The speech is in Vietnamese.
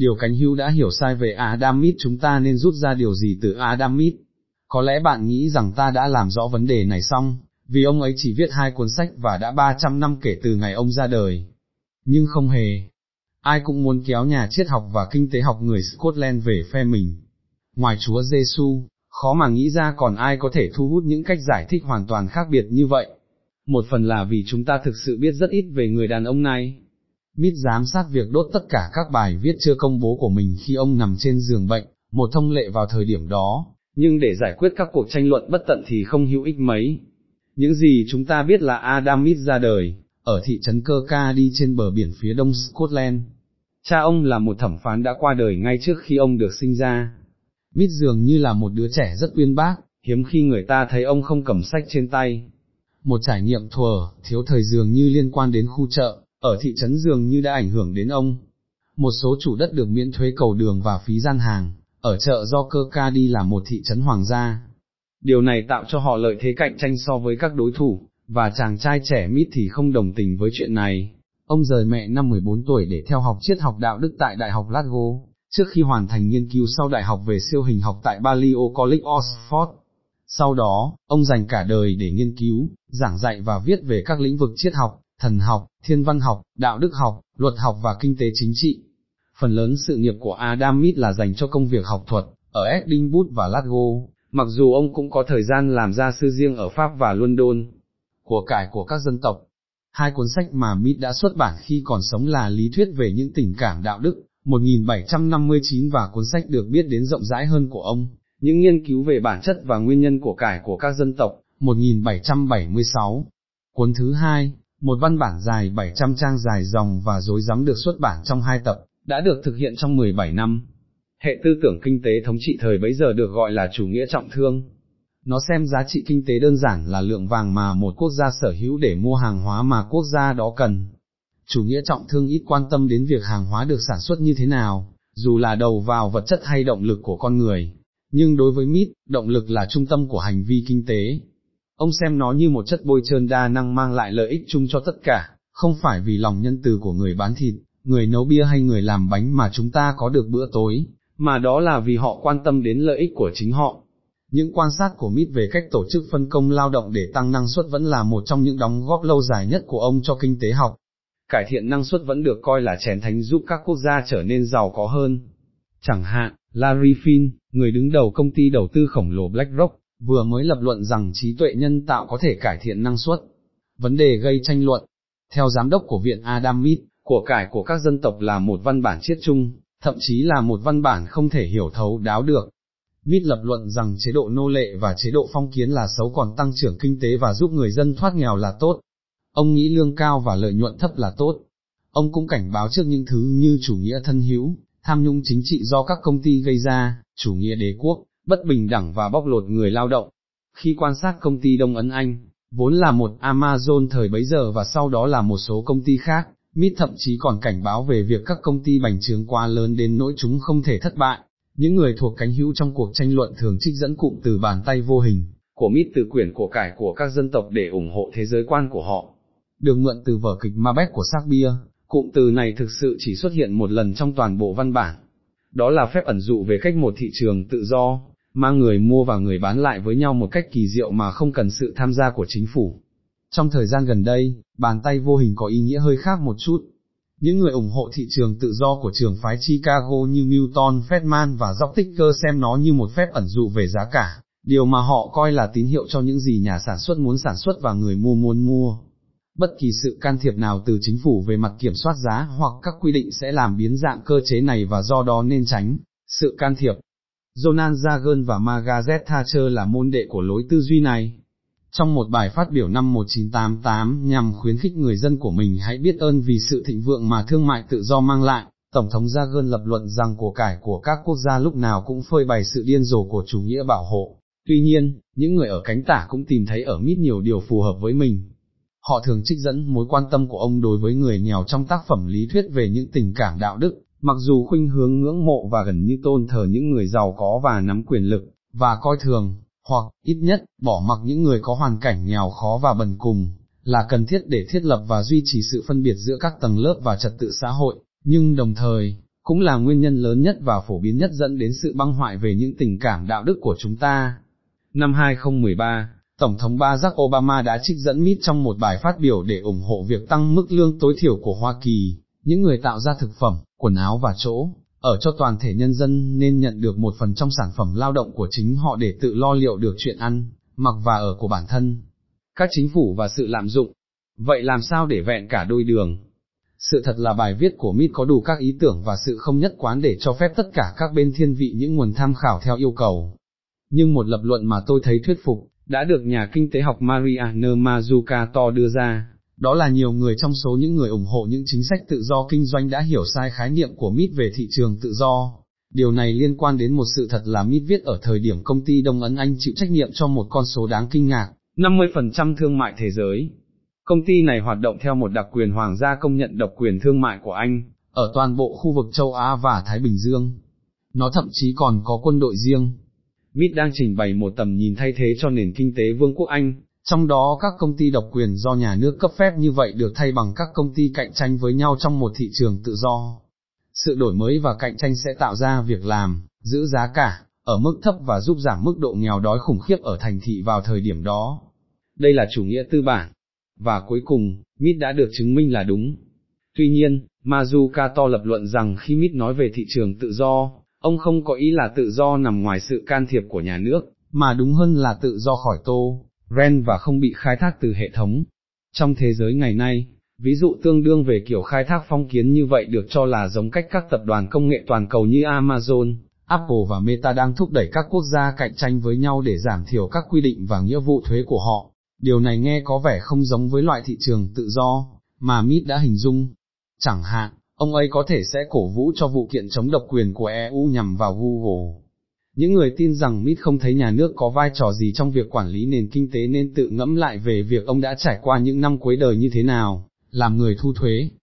điều cánh hữu đã hiểu sai về Adamit chúng ta nên rút ra điều gì từ Adamit. Có lẽ bạn nghĩ rằng ta đã làm rõ vấn đề này xong, vì ông ấy chỉ viết hai cuốn sách và đã 300 năm kể từ ngày ông ra đời. Nhưng không hề. Ai cũng muốn kéo nhà triết học và kinh tế học người Scotland về phe mình. Ngoài Chúa Giêsu, khó mà nghĩ ra còn ai có thể thu hút những cách giải thích hoàn toàn khác biệt như vậy. Một phần là vì chúng ta thực sự biết rất ít về người đàn ông này. Mít giám sát việc đốt tất cả các bài viết chưa công bố của mình khi ông nằm trên giường bệnh, một thông lệ vào thời điểm đó, nhưng để giải quyết các cuộc tranh luận bất tận thì không hữu ích mấy. Những gì chúng ta biết là Adam Mít ra đời, ở thị trấn Cơ Ca đi trên bờ biển phía đông Scotland. Cha ông là một thẩm phán đã qua đời ngay trước khi ông được sinh ra. Mít dường như là một đứa trẻ rất uyên bác, hiếm khi người ta thấy ông không cầm sách trên tay. Một trải nghiệm thuở, thiếu thời dường như liên quan đến khu chợ, ở thị trấn dường như đã ảnh hưởng đến ông. Một số chủ đất được miễn thuế cầu đường và phí gian hàng, ở chợ do cơ ca đi là một thị trấn hoàng gia. Điều này tạo cho họ lợi thế cạnh tranh so với các đối thủ, và chàng trai trẻ mít thì không đồng tình với chuyện này. Ông rời mẹ năm 14 tuổi để theo học triết học đạo đức tại Đại học Glasgow, trước khi hoàn thành nghiên cứu sau đại học về siêu hình học tại Balliol College Oxford. Sau đó, ông dành cả đời để nghiên cứu, giảng dạy và viết về các lĩnh vực triết học, thần học, thiên văn học, đạo đức học, luật học và kinh tế chính trị. Phần lớn sự nghiệp của Adam Smith là dành cho công việc học thuật, ở Edinburgh và Glasgow, mặc dù ông cũng có thời gian làm gia sư riêng ở Pháp và London. Của cải của các dân tộc Hai cuốn sách mà Smith đã xuất bản khi còn sống là Lý thuyết về những tình cảm đạo đức, 1759 và cuốn sách được biết đến rộng rãi hơn của ông, những nghiên cứu về bản chất và nguyên nhân của cải của các dân tộc, 1776. Cuốn thứ hai, một văn bản dài 700 trang dài dòng và dối rắm được xuất bản trong hai tập, đã được thực hiện trong 17 năm. Hệ tư tưởng kinh tế thống trị thời bấy giờ được gọi là chủ nghĩa trọng thương. Nó xem giá trị kinh tế đơn giản là lượng vàng mà một quốc gia sở hữu để mua hàng hóa mà quốc gia đó cần. Chủ nghĩa trọng thương ít quan tâm đến việc hàng hóa được sản xuất như thế nào, dù là đầu vào vật chất hay động lực của con người. Nhưng đối với Mít, động lực là trung tâm của hành vi kinh tế, Ông xem nó như một chất bôi trơn đa năng mang lại lợi ích chung cho tất cả, không phải vì lòng nhân từ của người bán thịt, người nấu bia hay người làm bánh mà chúng ta có được bữa tối, mà đó là vì họ quan tâm đến lợi ích của chính họ. Những quan sát của Mít về cách tổ chức phân công lao động để tăng năng suất vẫn là một trong những đóng góp lâu dài nhất của ông cho kinh tế học. Cải thiện năng suất vẫn được coi là chén thánh giúp các quốc gia trở nên giàu có hơn. Chẳng hạn, Larry Finn, người đứng đầu công ty đầu tư khổng lồ BlackRock, vừa mới lập luận rằng trí tuệ nhân tạo có thể cải thiện năng suất. Vấn đề gây tranh luận, theo giám đốc của viện Adam Smith, của cải của các dân tộc là một văn bản chiết chung, thậm chí là một văn bản không thể hiểu thấu đáo được. Smith lập luận rằng chế độ nô lệ và chế độ phong kiến là xấu còn tăng trưởng kinh tế và giúp người dân thoát nghèo là tốt. Ông nghĩ lương cao và lợi nhuận thấp là tốt. Ông cũng cảnh báo trước những thứ như chủ nghĩa thân hữu, tham nhũng chính trị do các công ty gây ra, chủ nghĩa đế quốc, bất bình đẳng và bóc lột người lao động. Khi quan sát công ty Đông Ấn Anh, vốn là một Amazon thời bấy giờ và sau đó là một số công ty khác, Mít thậm chí còn cảnh báo về việc các công ty bành trướng quá lớn đến nỗi chúng không thể thất bại. Những người thuộc cánh hữu trong cuộc tranh luận thường trích dẫn cụm từ bàn tay vô hình, của Mít từ quyển của cải của các dân tộc để ủng hộ thế giới quan của họ. Được mượn từ vở kịch Macbeth của Shakespeare, cụm từ này thực sự chỉ xuất hiện một lần trong toàn bộ văn bản. Đó là phép ẩn dụ về cách một thị trường tự do, mang người mua và người bán lại với nhau một cách kỳ diệu mà không cần sự tham gia của chính phủ. Trong thời gian gần đây, bàn tay vô hình có ý nghĩa hơi khác một chút. Những người ủng hộ thị trường tự do của trường phái Chicago như Milton Friedman và Ticker xem nó như một phép ẩn dụ về giá cả, điều mà họ coi là tín hiệu cho những gì nhà sản xuất muốn sản xuất và người mua muốn mua. Bất kỳ sự can thiệp nào từ chính phủ về mặt kiểm soát giá hoặc các quy định sẽ làm biến dạng cơ chế này và do đó nên tránh sự can thiệp Jonan Zagan và Margaret Thatcher là môn đệ của lối tư duy này. Trong một bài phát biểu năm 1988 nhằm khuyến khích người dân của mình hãy biết ơn vì sự thịnh vượng mà thương mại tự do mang lại, Tổng thống Zagan lập luận rằng của cải của các quốc gia lúc nào cũng phơi bày sự điên rồ của chủ nghĩa bảo hộ. Tuy nhiên, những người ở cánh tả cũng tìm thấy ở mít nhiều điều phù hợp với mình. Họ thường trích dẫn mối quan tâm của ông đối với người nghèo trong tác phẩm lý thuyết về những tình cảm đạo đức, mặc dù khuynh hướng ngưỡng mộ và gần như tôn thờ những người giàu có và nắm quyền lực, và coi thường, hoặc, ít nhất, bỏ mặc những người có hoàn cảnh nghèo khó và bần cùng, là cần thiết để thiết lập và duy trì sự phân biệt giữa các tầng lớp và trật tự xã hội, nhưng đồng thời, cũng là nguyên nhân lớn nhất và phổ biến nhất dẫn đến sự băng hoại về những tình cảm đạo đức của chúng ta. Năm 2013, Tổng thống Barack Obama đã trích dẫn MIT trong một bài phát biểu để ủng hộ việc tăng mức lương tối thiểu của Hoa Kỳ, những người tạo ra thực phẩm, quần áo và chỗ, ở cho toàn thể nhân dân nên nhận được một phần trong sản phẩm lao động của chính họ để tự lo liệu được chuyện ăn, mặc và ở của bản thân. Các chính phủ và sự lạm dụng. Vậy làm sao để vẹn cả đôi đường? Sự thật là bài viết của Mít có đủ các ý tưởng và sự không nhất quán để cho phép tất cả các bên thiên vị những nguồn tham khảo theo yêu cầu. Nhưng một lập luận mà tôi thấy thuyết phục, đã được nhà kinh tế học Mariana Mazzucato đưa ra, đó là nhiều người trong số những người ủng hộ những chính sách tự do kinh doanh đã hiểu sai khái niệm của Mít về thị trường tự do. Điều này liên quan đến một sự thật là Mít viết ở thời điểm công ty Đông Ấn Anh chịu trách nhiệm cho một con số đáng kinh ngạc, 50% thương mại thế giới. Công ty này hoạt động theo một đặc quyền hoàng gia công nhận độc quyền thương mại của Anh, ở toàn bộ khu vực châu Á và Thái Bình Dương. Nó thậm chí còn có quân đội riêng. Mít đang trình bày một tầm nhìn thay thế cho nền kinh tế vương quốc Anh, trong đó các công ty độc quyền do nhà nước cấp phép như vậy được thay bằng các công ty cạnh tranh với nhau trong một thị trường tự do. Sự đổi mới và cạnh tranh sẽ tạo ra việc làm, giữ giá cả, ở mức thấp và giúp giảm mức độ nghèo đói khủng khiếp ở thành thị vào thời điểm đó. Đây là chủ nghĩa tư bản. Và cuối cùng, Mít đã được chứng minh là đúng. Tuy nhiên, Mazzucato lập luận rằng khi Mít nói về thị trường tự do, ông không có ý là tự do nằm ngoài sự can thiệp của nhà nước, mà đúng hơn là tự do khỏi tô, ren và không bị khai thác từ hệ thống. Trong thế giới ngày nay, ví dụ tương đương về kiểu khai thác phong kiến như vậy được cho là giống cách các tập đoàn công nghệ toàn cầu như Amazon, Apple và Meta đang thúc đẩy các quốc gia cạnh tranh với nhau để giảm thiểu các quy định và nghĩa vụ thuế của họ. Điều này nghe có vẻ không giống với loại thị trường tự do, mà Mít đã hình dung. Chẳng hạn, ông ấy có thể sẽ cổ vũ cho vụ kiện chống độc quyền của EU nhằm vào Google. Những người tin rằng Mít không thấy nhà nước có vai trò gì trong việc quản lý nền kinh tế nên tự ngẫm lại về việc ông đã trải qua những năm cuối đời như thế nào, làm người thu thuế,